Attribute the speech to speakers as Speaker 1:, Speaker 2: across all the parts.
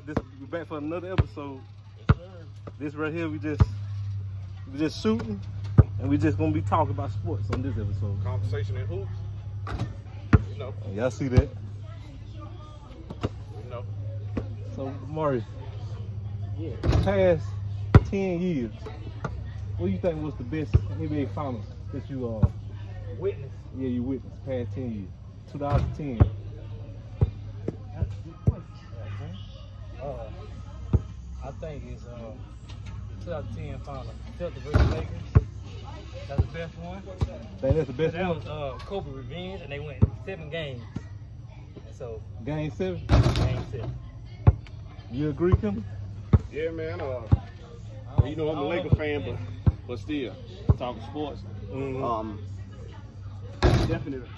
Speaker 1: boys. This we back for another episode.
Speaker 2: Yes, sir.
Speaker 1: This right here, we just we just shooting, and we just gonna be talking about sports on this episode.
Speaker 2: Conversation in hoops. You know,
Speaker 1: Y'all see that?
Speaker 2: you know.
Speaker 1: So, Maury,
Speaker 2: Yeah.
Speaker 1: past ten years, what do you think was the best NBA Finals that you uh
Speaker 2: Witness.
Speaker 1: yeah you witnessed past ten years? 2010.
Speaker 2: Think it's uh, 2010 final. Celtics versus Lakers. That's the best one.
Speaker 1: Think that's the best
Speaker 2: that
Speaker 1: one?
Speaker 2: was uh, Kobe revenge, and they went seven games. And so
Speaker 1: Game seven.
Speaker 2: game seven.
Speaker 1: You agree, Kim?
Speaker 3: Yeah, man. Uh,
Speaker 2: I don't-
Speaker 3: you know I'm
Speaker 2: I
Speaker 3: a
Speaker 2: don't
Speaker 3: Laker
Speaker 2: know
Speaker 3: fan,
Speaker 2: the
Speaker 3: but but still talking sports.
Speaker 1: Mm-hmm.
Speaker 3: Um, definitely,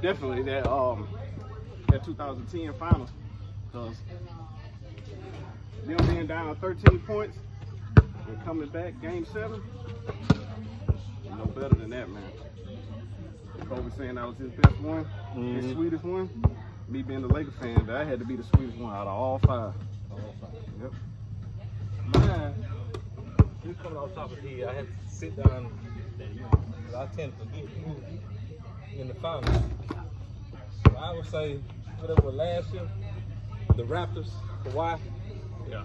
Speaker 3: definitely that um that 2010 finals, cause them being down 13 points and coming back game seven, no better than that, man. Kobe saying that was his best one, his
Speaker 1: Mhm.
Speaker 3: sweetest one. Me being the Lakers fan, that I had to be the sweetest one out of all five. All five. Yep.
Speaker 2: Mine, you coming off top of the head, I had to sit down, you know, 'cause I tend to forget who in the finals. So I would say, whatever last year, the Raptors, Kawhi.
Speaker 3: Yeah.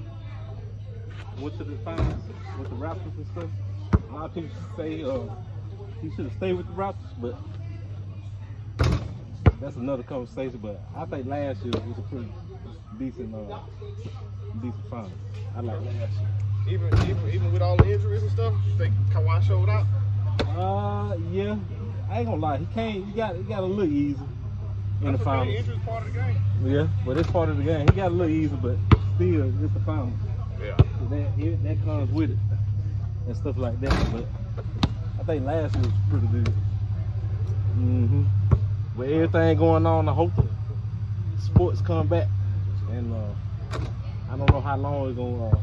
Speaker 1: went to the finals with the Raptors and stuff. A lot of people say uh, he should have stayed with the Raptors, but that's another conversation. But I think last year was a pretty decent, uh, decent final. I like last year.
Speaker 3: Even even even with all the injuries and stuff, you think Kawhi showed out?
Speaker 1: Uh, yeah, I ain't gonna lie, he came, he got, he got a little easy in the
Speaker 3: That's okay,
Speaker 1: finals.
Speaker 3: Injuries part of the game.
Speaker 1: Yeah, but it's part of the game. He got a little easy, but still, it's the final.
Speaker 3: Yeah.
Speaker 1: that it, that comes with it and stuff like that. But I think last year was pretty good. Mm-hmm. With everything going on, I hope the sports come back. And uh, I don't know how long it's gonna uh,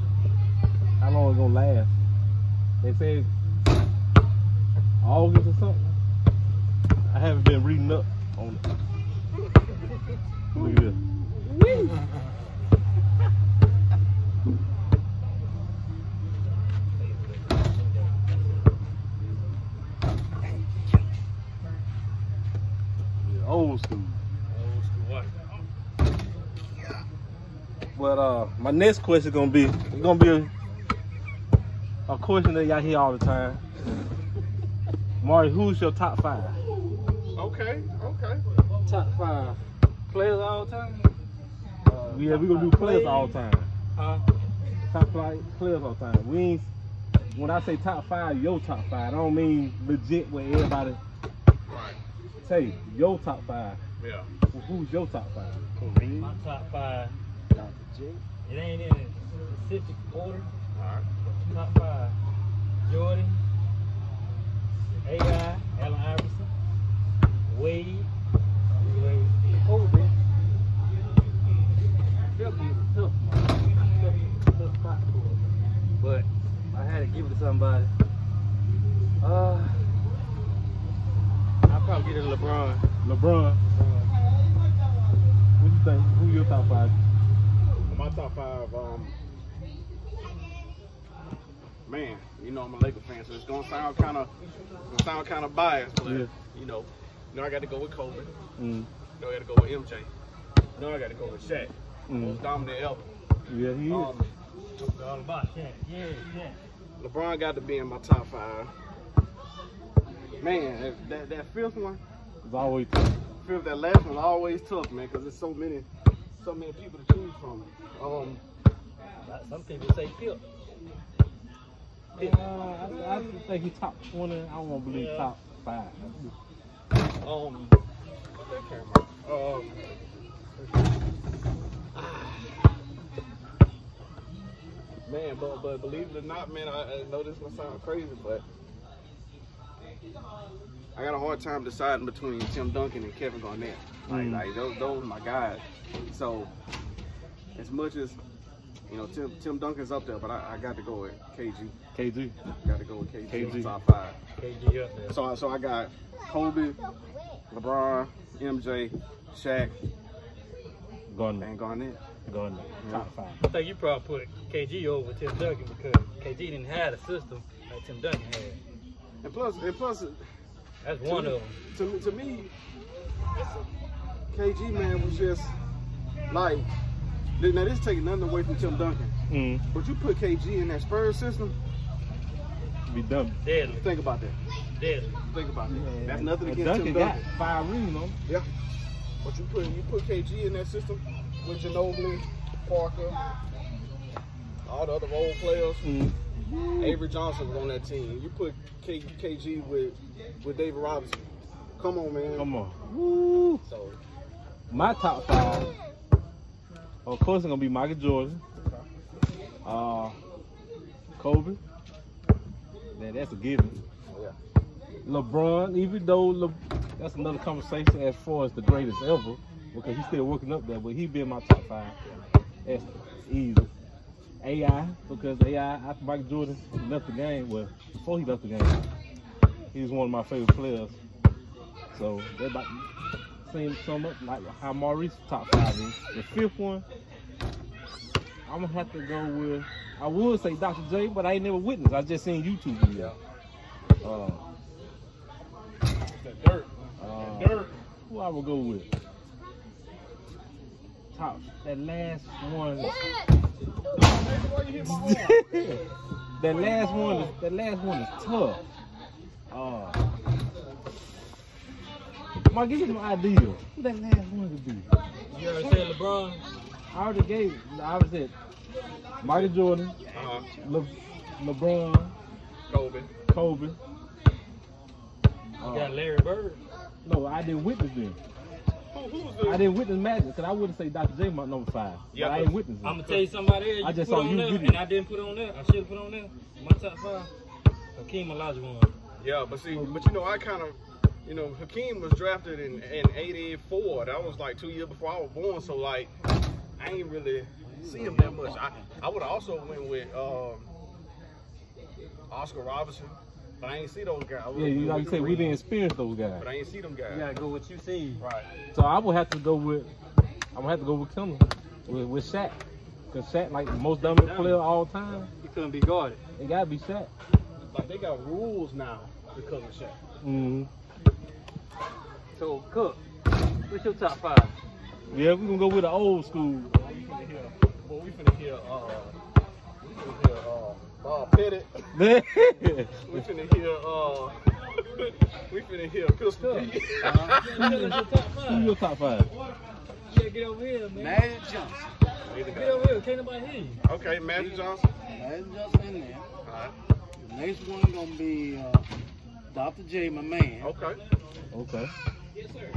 Speaker 1: how long it's gonna last. They say August or something. I haven't been reading up on it. Look at this. Old school.
Speaker 2: Old school what?
Speaker 1: But uh, my next question gonna be it's gonna be a, a question that y'all hear all the time. Mari, who's your top five?
Speaker 3: Okay. Okay.
Speaker 2: Top five players all time? Uh,
Speaker 1: Yeah, we gonna do
Speaker 2: five
Speaker 1: players all the time.
Speaker 2: Huh?
Speaker 1: Top five players all the time. We ain't, when I say top five, your top five, I don't mean legit where everybody
Speaker 3: Right.
Speaker 1: Say your top five.
Speaker 3: Yeah.
Speaker 1: Well, who's your top five? Kareem.
Speaker 2: My top five. Dr. J. It ain't in a specific order.
Speaker 3: All right.
Speaker 2: Top five. Jordan. AI. Allen Iverson. Wade. Wade. Kobe. Philly is a tough one. Tough, tough spot for it. But I had to give it to somebody. Uh, I'll probably get it to LeBron.
Speaker 1: LeBron. What you think? Who your top five?
Speaker 3: My top five. Um. Man, you know I'm a Laker fan, so it's gonna sound kind of sound kind of biased, but
Speaker 1: Yeah.
Speaker 3: you know, you know I got to go with Kobe.
Speaker 1: Mm,
Speaker 3: You know I got to go with MJ. You know I got to go with Shaq.
Speaker 1: mm.
Speaker 3: Most dominant ever.
Speaker 1: Yeah, he is.
Speaker 3: Um,
Speaker 2: It's all about Shaq. Yeah, yeah.
Speaker 3: LeBron got to be in my top five. Man, that, that, that fifth one,
Speaker 1: It's always tough.
Speaker 3: fifth, that last one always tough, man, because there's so many, so many people to choose from. Um,
Speaker 2: Some people say
Speaker 1: Uh, I, I think he top 20. I don't want to believe
Speaker 2: Yeah.
Speaker 1: top five.
Speaker 3: um. Um, man, but but believe it or not, man, I, I know this might sound crazy, but I got a hard time deciding between Tim Duncan and Kevin Garnett. Like,
Speaker 1: Mm.
Speaker 3: like those, those are my guys. So, as much as you know, Tim Tim Duncan's up there, but I, I got to go with KG.
Speaker 1: KG.
Speaker 3: Got to go with KG,
Speaker 1: KG.
Speaker 3: top five.
Speaker 2: KG up there.
Speaker 3: So, I- so I got Kobe, LeBron, MJ, Shaq,
Speaker 1: Garnett.
Speaker 3: and Garnett.
Speaker 1: to go in the top five.
Speaker 4: I think you probably put KG over Tim Duncan because KG didn't have a system like Tim Duncan had.
Speaker 3: And plus, and plus,
Speaker 4: That's one of them.
Speaker 3: to, to me, KG man was just like. Now this is taking nothing away from Tim Duncan,
Speaker 1: Mm.
Speaker 3: but you put KG in that Spurs system.
Speaker 1: Be done.
Speaker 4: Deadly,
Speaker 3: Think about that.
Speaker 4: deadly.
Speaker 3: Think about that. That's nothing
Speaker 1: And
Speaker 3: against
Speaker 1: Duncan
Speaker 3: Tim Duncan.
Speaker 1: got five rings on.
Speaker 3: Yeah. But you put you put KG in that system with Ginobili, Parker, all the other role players.
Speaker 1: Mm.
Speaker 3: Avery Johnson was on that team. You put K, KG with with David Robinson. Come on, man.
Speaker 1: Come on. Woo.
Speaker 3: So
Speaker 1: My top five, of course, it's gonna be Michael Jordan, uh, Kobe. Man, that's a given.
Speaker 3: yeah.
Speaker 1: LeBron, even though Le- that's another conversation as far as the greatest ever, because he's still working up there, but he be in my top five. That's easy. AI, because AI after Michael Jordan left the game, well, before he left the game, he was one of my favorite players. So that about so much like how Maurice's top five is. The fifth one, I'm gonna have to go with. I would say Dr. J, but I ain't never witnessed. I just seen YouTube video. Uh,
Speaker 3: That dirt.
Speaker 1: uh,
Speaker 3: Dirt.
Speaker 1: who I would go with? Top that last one.
Speaker 3: Why you hit my arm?
Speaker 1: that last one. Is, that last one is tough. Uh, Mark, give me some idea. Who that last one could be?
Speaker 4: You ever said LeBron?
Speaker 1: I already gave. I already said Michael Jordan,
Speaker 3: Uh-huh.
Speaker 1: Le, LeBron,
Speaker 3: Kobe.
Speaker 1: Kobe.
Speaker 4: You
Speaker 1: Uh,
Speaker 4: got Larry Bird.
Speaker 1: no, I didn't witness them.
Speaker 3: Who, who was
Speaker 1: I didn't witness Magic because I wouldn't say Dr. J my number five.
Speaker 3: Yeah,
Speaker 1: but I
Speaker 3: but-
Speaker 1: ain't witness
Speaker 4: I'm gonna tell you somebody else. You
Speaker 1: I just
Speaker 4: put
Speaker 1: saw
Speaker 4: on
Speaker 1: you
Speaker 4: there,
Speaker 1: video.
Speaker 4: and I didn't put on there. I should have put on there. My top five. Hakeem Olajuwon.
Speaker 3: Yeah, but see, but you know, I kind of, you know, Hakeem was drafted in in '84. That was like two years before I was born. So like, I ain't really see him that much. I I would also went with um, Oscar Robinson, but I ain't see those guys.
Speaker 1: Yeah, you,
Speaker 3: went
Speaker 1: like you
Speaker 3: with
Speaker 1: said, we didn't experience those guys.
Speaker 3: But I ain't see them guys.
Speaker 4: You gotta go what you see.
Speaker 3: Right.
Speaker 1: So I would have to go with, I'm gonna have to go with Kendall, with, with Shaq. Cause Shaq, like the most dominant player of all time,
Speaker 4: You couldn't be guarded.
Speaker 1: it gotta be Shaq.
Speaker 3: Like they got rules now because of Shaq.
Speaker 1: hmm
Speaker 4: So Cook, what's your top five?
Speaker 1: Yeah, we gonna go with the old school.
Speaker 3: We finna hear, well, we finna hear, uh, we finna hear, uh, Bob Pettit.
Speaker 1: Who
Speaker 3: We finna hear, uh, we finna hear Pistol Pete.
Speaker 4: What's your top five?
Speaker 1: your top five?
Speaker 4: You gotta get over here, man.
Speaker 5: Magic Johnson.
Speaker 4: Get over here. Can't nobody hear you.
Speaker 3: Okay, Magic Johnson.
Speaker 5: Magic Johnson in there.
Speaker 3: All right.
Speaker 5: Next one gonna be uh, Dr. J, my man.
Speaker 3: Okay.
Speaker 1: Okay. Yes, sir.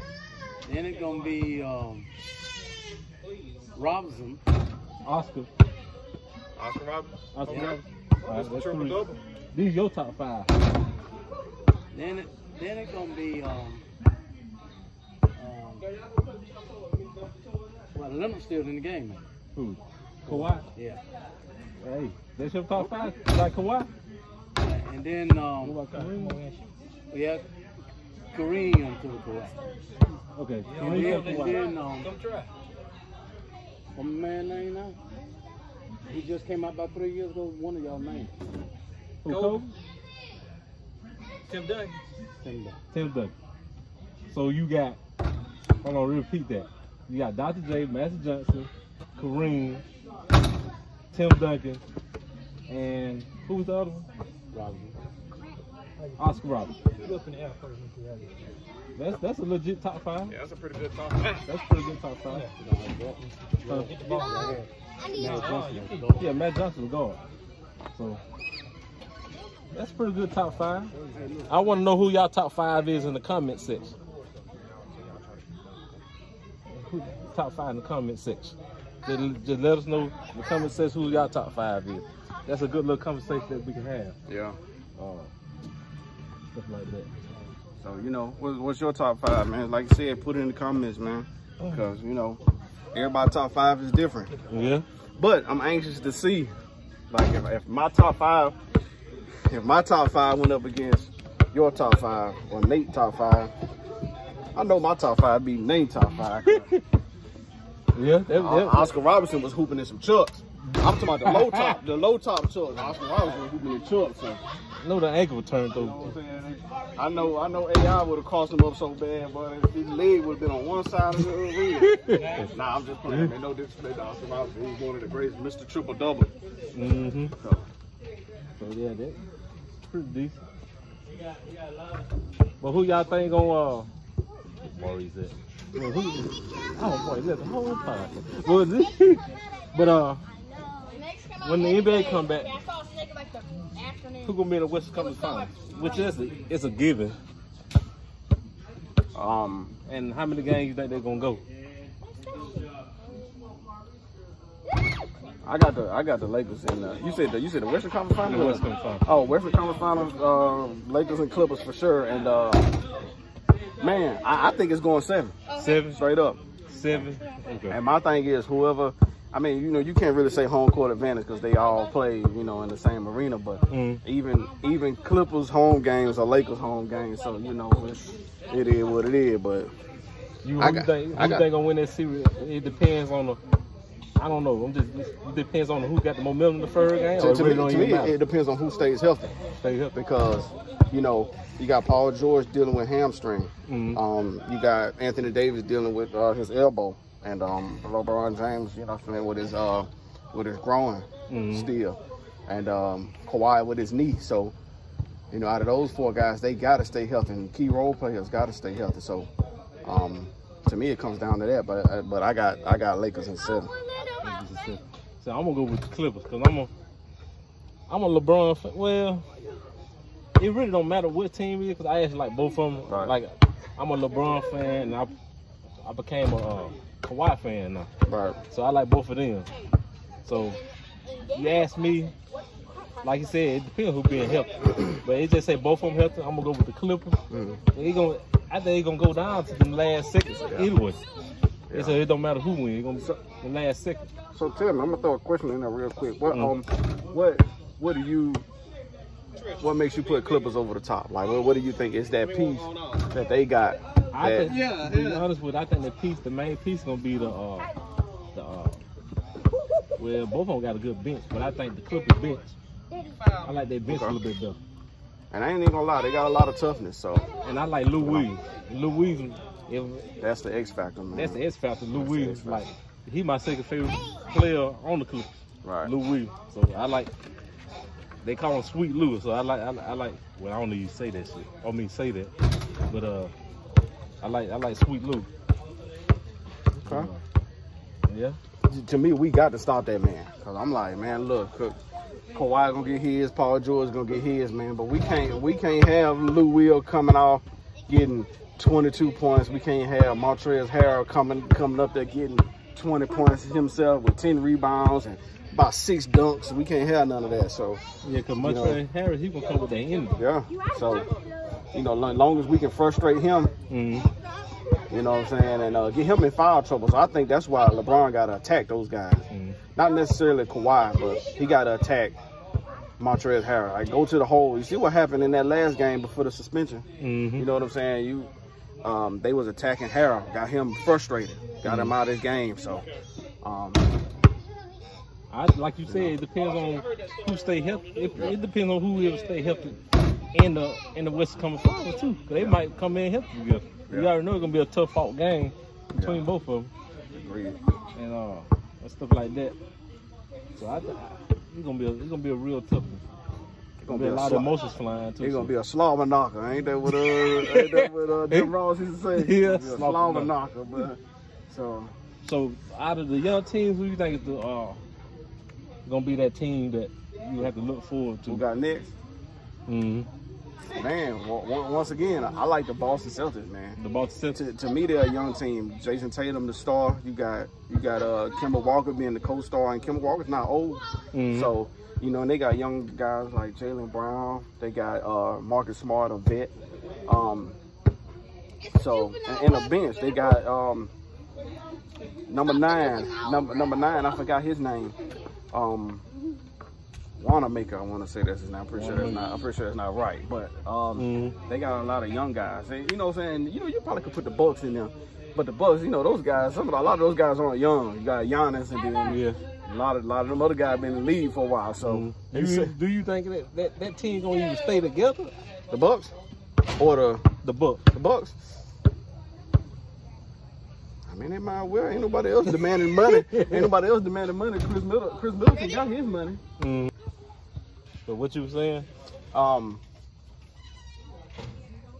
Speaker 5: Then it gonna be um, Robinson.
Speaker 1: Oscar.
Speaker 3: Oscar Robertson.
Speaker 1: Oscar.
Speaker 3: Okay.
Speaker 1: Robinson. All right,
Speaker 3: That's the
Speaker 1: that's
Speaker 3: triple
Speaker 1: three.
Speaker 3: double.
Speaker 1: These your top five.
Speaker 5: Then it then it gonna be um, um, well Leonard's still in the game.
Speaker 1: Who? Kawhi.
Speaker 5: Yeah.
Speaker 1: Hey, that's your top five. Like Kawhi.
Speaker 5: And then um,
Speaker 1: about Kareem?
Speaker 5: we have Kareem to the correct.
Speaker 1: Okay.
Speaker 4: Yeah,
Speaker 1: Kareem
Speaker 4: yeah,
Speaker 5: And then um,
Speaker 4: Come try.
Speaker 5: what man name now? He just came out about three years ago. One of y'all named
Speaker 1: Who?
Speaker 4: Kobe.
Speaker 1: Kobe?
Speaker 4: Tim Duncan.
Speaker 5: Tim Duncan.
Speaker 1: Tim Duncan. So you got, I'm gonna repeat that. You got Dr. J, Master Johnson, Kareem, Tim Duncan, and who was the other one?
Speaker 5: Robinson.
Speaker 1: Oscar Robertson.
Speaker 4: You up in the air first. let me see how you-
Speaker 1: That's that's a legit top five.
Speaker 3: Yeah, that's a pretty good top five.
Speaker 1: That's a pretty good top five. Uh,
Speaker 4: Get the ball right here.
Speaker 5: Magic
Speaker 4: Oh,
Speaker 5: Johnson
Speaker 4: you
Speaker 5: was
Speaker 4: keep-
Speaker 5: dope.
Speaker 1: yeah, Matt Johnson guard. So that's a pretty good top five. I want to know who y'all top five is in the comment section. Who, top five in the comment section. Just, just let us know in the comment section who y'all top five is. That's a good little conversation that we can have.
Speaker 3: Yeah.
Speaker 1: Uh, stuff like that.
Speaker 3: So you know, what, what's your top five, man? Like I said, put it in the comments, man. Because you know, everybody top five is different.
Speaker 1: Yeah.
Speaker 3: But I'm anxious to see, like, if, if my top five, if my top five went up against your top five or Nate top five, I know my top five be Nate top five.
Speaker 1: Yeah, that, that,
Speaker 3: Oscar Robertson was hooping in some chucks. I'm talking about the low top, the low top chucks. Oscar Robertson was hooping in chucks. And,
Speaker 1: no, the ankle was turned
Speaker 3: you know
Speaker 1: though.
Speaker 3: what I'm saying? I know, I know AI would have crossed him up so bad, but if his leg would have been on one side of the arena. nah, I'm just playing. Man, no disrespect to Oscar Robertson. He's one of the greatest, Mr. Triple Double.
Speaker 1: Mm-hmm.
Speaker 3: So,
Speaker 1: So yeah, that pretty decent. But who y'all think gonna uh Maurice at? Well, who, oh boy, listen, whole time. But, this- but uh when the NBA come back, who gonna be in the West Conference Finals? Which is a, it's a given.
Speaker 3: um,
Speaker 1: And how many games you think they're gonna go?
Speaker 3: I got the, I got the Lakers in. Uh, you said the, you said the Western Conference Finals.
Speaker 1: The West Conference Finals.
Speaker 3: Oh, Western Conference Finals, uh, Lakers and Clippers for sure. And uh, man, I, I think it's going seven,
Speaker 1: Seven,
Speaker 3: straight up.
Speaker 1: seven. Okay.
Speaker 3: And my thing is, whoever, I mean, you know, you can't really say home court advantage because they all play, you know, in the same arena. But
Speaker 1: Mm.
Speaker 3: even even Clippers home games or Lakers home games, so you know, it's, it is what it is. But
Speaker 1: You, who
Speaker 3: I
Speaker 1: you
Speaker 3: got-
Speaker 1: think, who
Speaker 3: I
Speaker 1: you
Speaker 3: got-
Speaker 1: think gonna win that series? It depends on the. I don't know. I'm just. It depends on who got the momentum in the first game.
Speaker 3: to, to
Speaker 1: really
Speaker 3: me, to me it depends on who stays healthy
Speaker 1: Stay healthy.
Speaker 3: because, you know, you got Paul George dealing with hamstring.
Speaker 1: Mhm.
Speaker 3: Um, you got Anthony Davis dealing with uh, his elbow, and um, LeBron James, you know, what I'm saying, with his uh, with his groin
Speaker 1: Mhm.
Speaker 3: still, and um, Kawhi with his knee. So, you know, out of those four guys, they got to stay healthy, and key role players got to stay healthy. So, um, to me, it comes down to that. But uh, but I got I got Lakers in seven.
Speaker 1: So I'm gonna go with the Clippers because I'm a I'm a LeBron fan. Well, it really don't matter what team it is because I actually like both of them.
Speaker 3: Right.
Speaker 1: Like I'm a LeBron fan and I I became a uh, Kawhi fan now,
Speaker 3: Right.
Speaker 1: so I like both of them. So you ask me, like you said, it depends who being healthy. but it just say both of them healthy. I'm gonna go with the Clippers.
Speaker 3: Mhm.
Speaker 1: They gonna I think it's gonna go down to the last seconds anyway. So it don't matter who wins. It's gonna be the last second.
Speaker 3: So tell me, I'm gonna throw a question in there real quick. What
Speaker 1: Mm.
Speaker 3: um, what what do you, what makes you put Clippers over the top? Like, what, what do you think is that piece that they got?
Speaker 1: I
Speaker 3: that-
Speaker 1: think, to be honest with, I think the piece, the main piece, gonna be the, uh, the, uh, well, both of them got a good bench, but I think the Clippers bench, I like their bench a little bit better,
Speaker 3: and I ain't even gonna lie, they got a lot of toughness. So
Speaker 1: and I like Lou Williams. Lou Williams, if
Speaker 3: that's the X factor, man.
Speaker 1: that's the X factor. Lou
Speaker 3: That's
Speaker 1: Williams, like, he my second favorite player on the Clippers.
Speaker 3: right.
Speaker 1: Lou Williams. So I like. They call him Sweet Lou, so I like. I, I like. Well, I don't you say that shit. I mean say that, but uh, I like. I like Sweet Lou.
Speaker 3: Okay.
Speaker 1: Yeah.
Speaker 3: To me, we got to stop that man. Cause I'm like, man, look, Ka- Kawhi gonna get his, Paul George gonna get his, man. But we can't, we can't have Lou Will coming off getting 22 points. We can't have Montrezl Harrell coming coming up there getting 20 points himself with 10 rebounds and about six dunks. We can't have none of that. So
Speaker 1: Yeah, because
Speaker 3: know.
Speaker 1: Montrezl Harris, he gonna come with that energy.
Speaker 3: yeah. So you know, as long as we can frustrate him,
Speaker 1: Mm-hmm.
Speaker 3: you know what I'm saying, and uh, get him in foul trouble. So I think that's why LeBron got to attack those guys.
Speaker 1: Mhm.
Speaker 3: Not necessarily Kawhi, but he got to attack Montrezl Harrell. Like go to the hole. You see what happened in that last game before the suspension.
Speaker 1: Mm-hmm.
Speaker 3: You know what I'm saying? You, um, they was attacking Harrell, got him frustrated, got him out of his game. So, um,
Speaker 1: I like you said, it depends on who stay healthy. It, it depends on who will stay healthy in the in the West Conference Finals too. 'Cause they might come in healthy together. You
Speaker 3: Yeah.
Speaker 1: already know it's gonna be a tough out game between
Speaker 3: Yeah.
Speaker 1: both of them
Speaker 3: agreed.
Speaker 1: and uh and stuff like that. So I, I it's gonna be a, it's gonna be a real tough one.
Speaker 3: It's
Speaker 1: Gonna be a lot of emotions flying too.
Speaker 3: It's gonna
Speaker 1: so-
Speaker 3: be a slobber knocker, ain't that what uh, ain't that what uh, Jim Ross used to say?
Speaker 1: Yeah,
Speaker 3: gonna be a
Speaker 1: slobber
Speaker 3: knocker, but so
Speaker 1: So out of the young teams, who do you think is the uh gonna be that team that you have to look forward to?
Speaker 3: who got next?
Speaker 1: hmm
Speaker 3: Man, once again, I like the Boston Celtics, man.
Speaker 1: The Boston Celtics.
Speaker 3: To, to me, they're a young team. Jayson Tatum, the star. You got you got uh Kemba Walker being the co-star, and Kemba Walker's not old,
Speaker 1: Mhm.
Speaker 3: so you know, and they got young guys like Jaylen Brown. They got uh Marcus Smart, a vet. Um, so and, and a bench, they got um number nine, number number nine. I forgot his name. Um, Wanamaker, I want to say that's his name. I'm pretty sure that's not. I'm pretty sure that's not right, but um,
Speaker 1: Mhm.
Speaker 3: they got a lot of young guys. And, you know what I'm saying? You know, you probably could put the Bucks in there But the Bucks, you know, those guys, some of a lot of those guys aren't young. You got Giannis and then
Speaker 1: Yeah.
Speaker 3: a lot of a lot of them other guys been in the league for a while. So
Speaker 1: Mm.
Speaker 3: they
Speaker 1: You, do you think that, that that team gonna even stay together?
Speaker 3: the Bucks or the
Speaker 1: The Bucks.
Speaker 3: the Bucks. I mean, they might well. Ain't nobody else demanding money. Ain't nobody else demanding money. Khris Middleton, Khris Middleton got his money.
Speaker 1: Mm. So what you were saying?
Speaker 3: Um,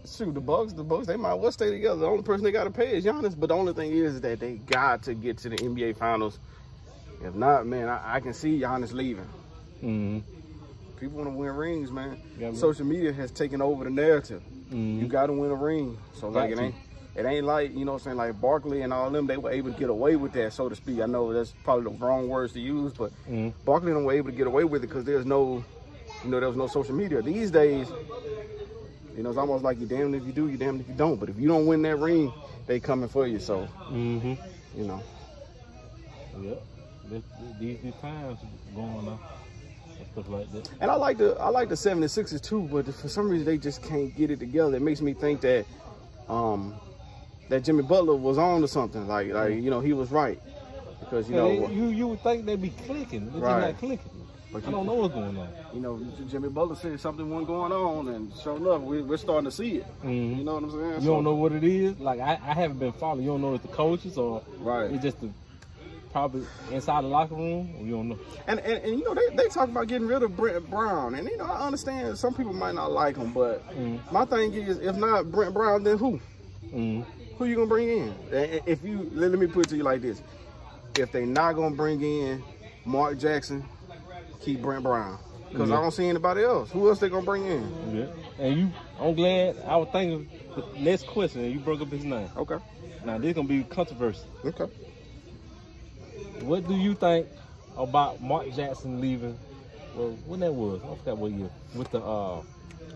Speaker 3: shoot, the Bucks, the Bucks, they might well stay together. The only person they got to pay is Giannis. But the only thing is that they got to get to the NBA Finals. If not, man, I, I can see Giannis leaving.
Speaker 1: Mm.
Speaker 3: People want to win rings, man. Social media has taken over the narrative.
Speaker 1: Mm.
Speaker 3: You got to win a ring. So like
Speaker 1: Got
Speaker 3: it ain't. It ain't like, you know what I'm saying, like Barkley and all them, they were able to get away with that, so to speak. I know that's probably the wrong words to use, but
Speaker 1: Mm.
Speaker 3: Barkley and them were able to get away with it because there's no, you know, there was no social media. These days, you know, it's almost like you damned if you do, you damned if you don't. But if you don't win that ring, they coming for you. So,
Speaker 1: Mm-hmm.
Speaker 3: you know,
Speaker 1: Yep. These these times going on and stuff like that.
Speaker 3: and I like the I like the 76ers too, but for some reason they just can't get it together. It makes me think that, um, that Jimmy Butler was on to something. Like, like you know, he was right because you know.
Speaker 1: you you would think they'd be clicking.
Speaker 3: but
Speaker 1: They're not clicking.
Speaker 3: But
Speaker 1: I
Speaker 3: you-
Speaker 1: don't know what's going on.
Speaker 3: you know, Jimmy Butler said something wasn't going on, and sure enough, we, we're starting to see it.
Speaker 1: Mhm.
Speaker 3: You know what I'm saying?
Speaker 1: You don't know what it is. Like I, I haven't been following. You don't know it's the coaches or
Speaker 3: Right.
Speaker 1: it's just the probably inside the locker room. Or you don't know.
Speaker 3: And, and, and you know, they, they talk about getting rid of Brent Brown. And, you know, I understand some people might not like him, but
Speaker 1: Mm.
Speaker 3: my thing is, if not Brent Brown, then who?
Speaker 1: Mm.
Speaker 3: Who you going to bring in? If you, let, me put it to you like this. If they not going to bring in Mark Jackson, keep Brent Brown. Because
Speaker 1: Yeah.
Speaker 3: I don't see anybody else. Who else they going to bring in?
Speaker 1: Yeah. And you, I'm glad. I was thinking the next question, you broke up his name.
Speaker 3: Okay.
Speaker 1: Now this gonna be controversy.
Speaker 3: Okay.
Speaker 1: What do you think about Mark Jackson leaving? Well, when that was, I forgot what year. With the uh,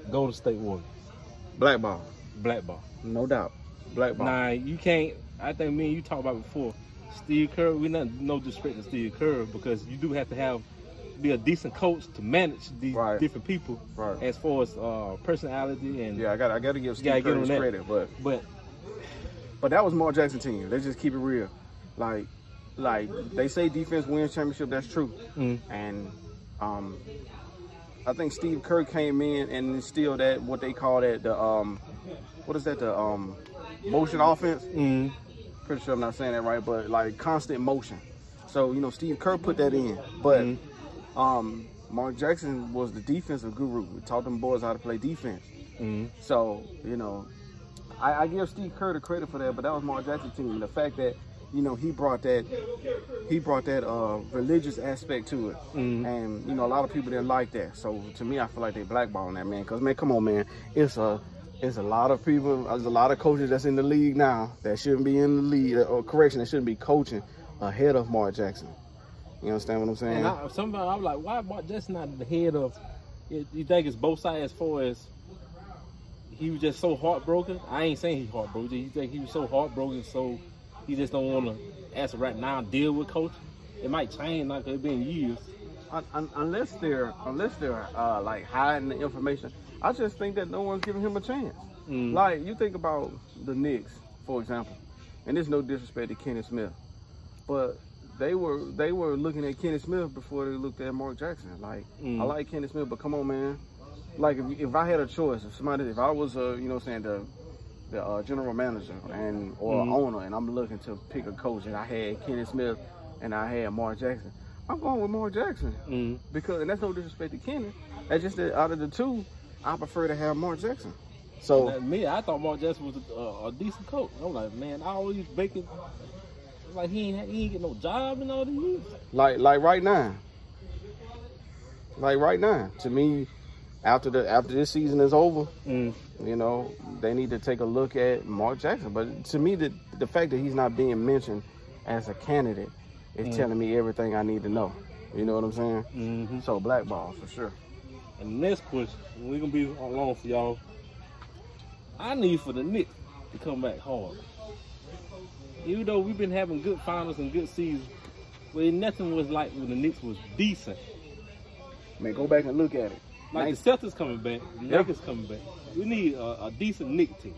Speaker 1: Golden State Warriors,
Speaker 3: Black ball.
Speaker 1: black ball.
Speaker 3: No doubt. Black ball.
Speaker 1: Now you can't. I think me and you talked about before. Steve Kerr. We not no disrespect to Steve Kerr because you do have to have be a decent coach to manage these
Speaker 3: Right.
Speaker 1: different people
Speaker 3: Right.
Speaker 1: as far as uh, personality and.
Speaker 3: Yeah, I got I got to give Steve Kerr credit, but
Speaker 1: But
Speaker 3: But that was Mark Jackson team. Let's just keep it real. Like, like they say defense wins championship. That's true.
Speaker 1: mm,
Speaker 3: And um, I think Steve Kerr came in and instilled that what they call that the um, what is that the um, motion offense.
Speaker 1: mm,
Speaker 3: Pretty sure I'm not saying that right, but like constant motion. So you know Steve Kerr put that in, but
Speaker 1: Mhm.
Speaker 3: Um, Mark Jackson was the defensive guru. He taught them boys how to play defense.
Speaker 1: mm,
Speaker 3: So, you know, I, I give Steve Kerr the credit for that, but that was Mark Jackson team. The fact that, you know, he brought that he brought that uh, religious aspect to it.
Speaker 1: Mhm.
Speaker 3: And, you know, a lot of people didn't like that. So to me I feel like they blackballing that man. Cause man, come on man. It's a it's a lot of people, there's a lot of coaches that's in the league now that shouldn't be in the league, or correction, that shouldn't be coaching ahead of Mark Jackson. You understand what I'm saying?
Speaker 1: And I, sometimes I'm like, why Mark Jackson not the head of? You you think it's both sides as far as he was just so heartbroken? I ain't saying he's heartbroken. You think he was so heartbroken, so he just don't want to, as of right now, deal with coach. It might change, like it's been years.
Speaker 3: Un- un- unless they're unless they're uh, like hiding the information, I just think that no one's giving him a chance.
Speaker 1: Mm.
Speaker 3: Like you think about the Knicks, for example, and there's no disrespect to Kenny Smith, but they were they were looking at Kenny Smith before they looked at Mark Jackson. Like
Speaker 1: Mm.
Speaker 3: I like Kenny Smith, but come on, man. Like if, if I had a choice, if somebody, if I was uh, you know saying the the uh, general manager and or
Speaker 1: Mhm.
Speaker 3: owner, and I'm looking to pick a coach, and I had Kenny Smith and I had Mark Jackson, I'm going with Mark Jackson
Speaker 1: Mm.
Speaker 3: because and that's no disrespect to Kenny. That's just that out of the two, I prefer to have Mark Jackson. So
Speaker 1: me, I thought Mark Jackson was a, a decent coach. I'm like, man, I always making like he ain't he ain't get no job in all these years.
Speaker 3: like like right now, like right now, to me, after the after this season is over,
Speaker 1: Mm.
Speaker 3: you know, they need to take a look at Mark Jackson. But to me, the the fact that he's not being mentioned as a candidate is
Speaker 1: Mm.
Speaker 3: telling me everything I need to know. You know what I'm saying?
Speaker 1: Mm-hmm.
Speaker 3: So blackball for sure.
Speaker 1: And the next question, we're gonna be along for y'all. I need for the Knicks to come back hard. Even though we've been having good finals and good seasons, but nothing was like when the Knicks was decent.
Speaker 3: Man, go back and look at it.
Speaker 1: Like the Celtics coming back, the
Speaker 3: Yeah.
Speaker 1: Lakers coming back. We need a, a decent Knicks team.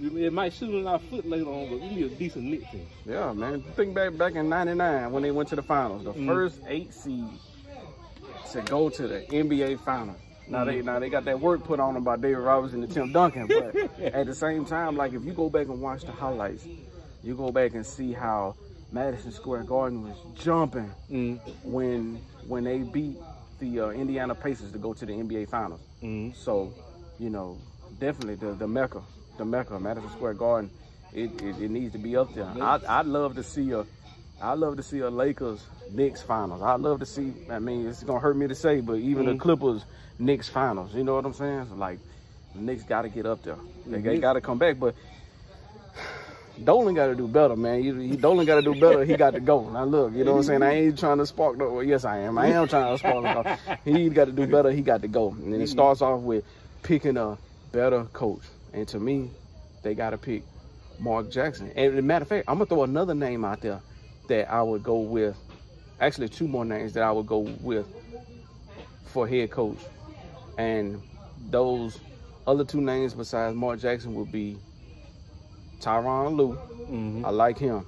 Speaker 1: It might shoot in our foot later on, but we need a decent Knicks team.
Speaker 3: Yeah, man. Think back back in '99 when they went to the finals, the
Speaker 1: Mhm.
Speaker 3: first eight seed to go to the NBA finals. Now they now they got that work put on them by David Robinson and Tim Duncan, but at the same time, like if you go back and watch the highlights, you go back and see how Madison Square Garden was jumping
Speaker 1: Mm.
Speaker 3: when when they beat the uh, Indiana Pacers to go to the NBA finals.
Speaker 1: Mm.
Speaker 3: So, you know, definitely the, the Mecca, the Mecca, Madison Square Garden, it, it, it needs to be up there. I'd, I'd love to see a, I'd love to see a Lakers Knicks finals. I'd love to see. I mean, it's gonna hurt me to say, but even the
Speaker 1: Mhm.
Speaker 3: Clippers Knicks finals. You know what I'm saying? So like, the Knicks got to get up there. They,
Speaker 1: Mhm.
Speaker 3: got to come back, but. Dolan got to do better, man. He, Dolan got to do better. He got to go. Now look, you know what I'm saying? I ain't trying to spark no. Well, yes, I am. I am trying to spark. No, he got to do better. He got to go. And it starts off with picking a better coach. And to me, they got to pick Mark Jackson. And as a matter of fact, I'm gonna throw another name out there that I would go with. Actually, two more names that I would go with for head coach. And those other two names besides Mark Jackson would be Tyronn Lue.
Speaker 1: Mm.
Speaker 3: I like him.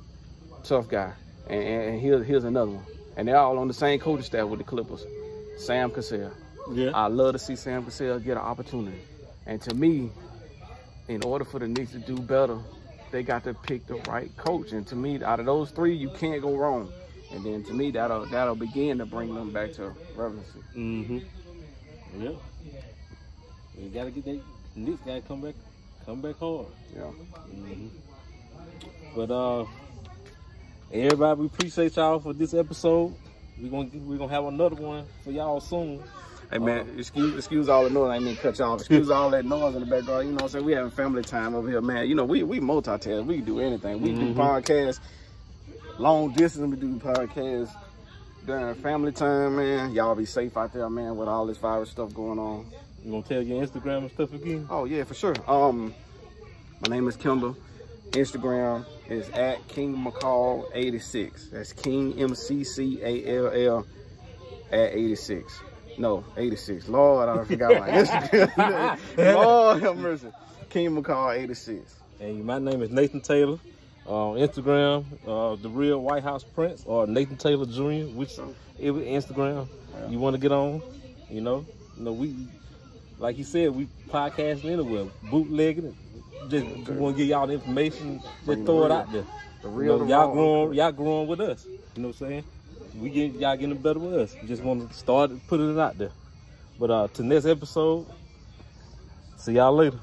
Speaker 3: Tough guy. And, and here's, here's another one. And they're all on the same coaching staff with the Clippers. Sam Cassell.
Speaker 1: Yeah.
Speaker 3: I love to see Sam Cassell get an opportunity. And to me, in order for the Knicks to do better, they got to pick the right coach. And to me, out of those three, you can't go wrong. And then to me, that'll that'll begin to bring them back to relevancy.
Speaker 1: Mm-hmm. Yeah. You gotta get that Knicks gotta come back come back hard.
Speaker 3: Yeah.
Speaker 1: Mhm. But uh everybody we appreciate y'all for this episode. We're gonna we're gonna have another one for y'all soon.
Speaker 3: Hey man, excuse excuse all the noise. I mean cut y'all off. Excuse all that noise in the background. You know what I'm saying? We having family time over here, man. You know, we we multitask. We can do anything. We do
Speaker 1: Mhm.
Speaker 3: podcasts, long distance. We do podcasts during family time, man. Y'all be safe out there, man, with all this virus stuff going on.
Speaker 1: You gonna tell your Instagram and stuff again?
Speaker 3: Oh yeah, for sure. Um, my name is Kendall. Instagram is at King McCall 86. That's King M C C A L L at 86. No, 86. Lord, I forgot my Instagram. Lord have mercy. King McCall 86.
Speaker 1: And my name is Nathan Taylor. On Instagram, uh, the real White House Prince or Nathan Taylor Jr. Which Instagram you want to get on, you know, you know we like you said we podcasting anywhere, bootlegging it. Just want to give y'all the information, just throw it out there.
Speaker 3: The
Speaker 1: You
Speaker 3: real
Speaker 1: know, y'all
Speaker 3: raw.
Speaker 1: growing, y'all growing with us. You know what I'm saying? We get y'all getting better with us. Just want to start putting it out there. But uh, to next episode, see y'all later.